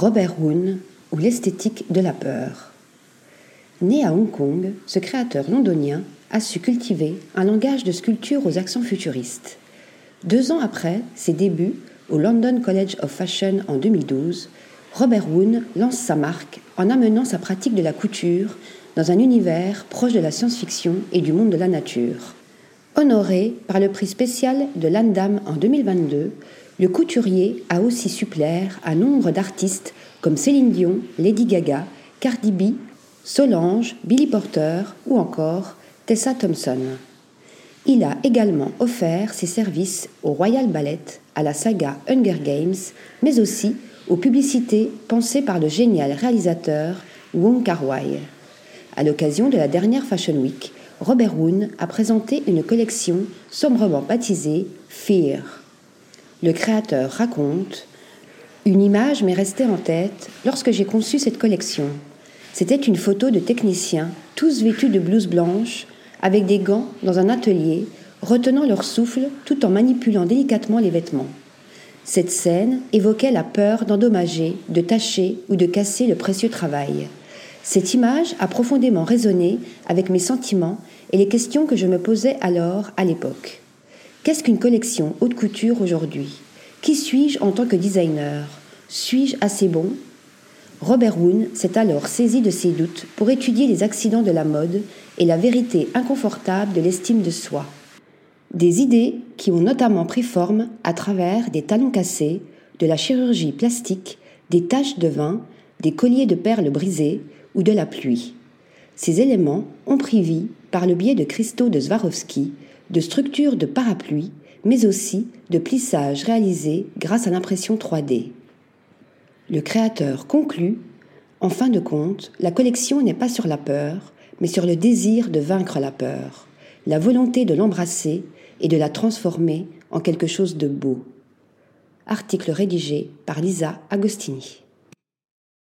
Robert Woon ou l'esthétique de la peur. Né à Hong Kong, ce créateur londonien a su cultiver un langage de sculpture aux accents futuristes. Deux ans après ses débuts au London College of Fashion en 2012, Robert Woon lance sa marque en amenant sa pratique de la couture dans un univers proche de la science-fiction et du monde de la nature. Honoré par le prix spécial de l'Andam en 2022, le couturier a aussi su plaire à nombre d'artistes comme Céline Dion, Lady Gaga, Cardi B, Solange, Billy Porter ou encore Tessa Thompson. Il a également offert ses services au Royal Ballet, à la saga Hunger Games, mais aussi aux publicités pensées par le génial réalisateur Wong Kar-wai. À l'occasion de la dernière Fashion Week, Robert Woon a présenté une collection sombrement baptisée Fear. Le créateur raconte Une image m'est restée en tête lorsque j'ai conçu cette collection. C'était une photo de techniciens, tous vêtus de blouses blanches, avec des gants dans un atelier, retenant leur souffle tout en manipulant délicatement les vêtements. Cette scène évoquait la peur d'endommager, de tacher ou de casser le précieux travail. Cette image a profondément résonné avec mes sentiments et les questions que je me posais alors à l'époque. Qu'est-ce qu'une collection haute couture aujourd'hui? Qui suis-je en tant que designer? Suis-je assez bon? Robert Woon s'est alors saisi de ses doutes pour étudier les accidents de la mode et la vérité inconfortable de l'estime de soi. Des idées qui ont notamment pris forme à travers des talons cassés, de la chirurgie plastique, des taches de vin, des colliers de perles brisés, ou de la pluie. Ces éléments ont pris vie par le biais de cristaux de Swarovski, de structures de parapluies, mais aussi de plissages réalisés grâce à l'impression 3D. Le créateur conclut En fin de compte, la collection n'est pas sur la peur, mais sur le désir de vaincre la peur, la volonté de l'embrasser et de la transformer en quelque chose de beau. Article rédigé par Lisa Agostini.